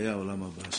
חיי העולם הבא.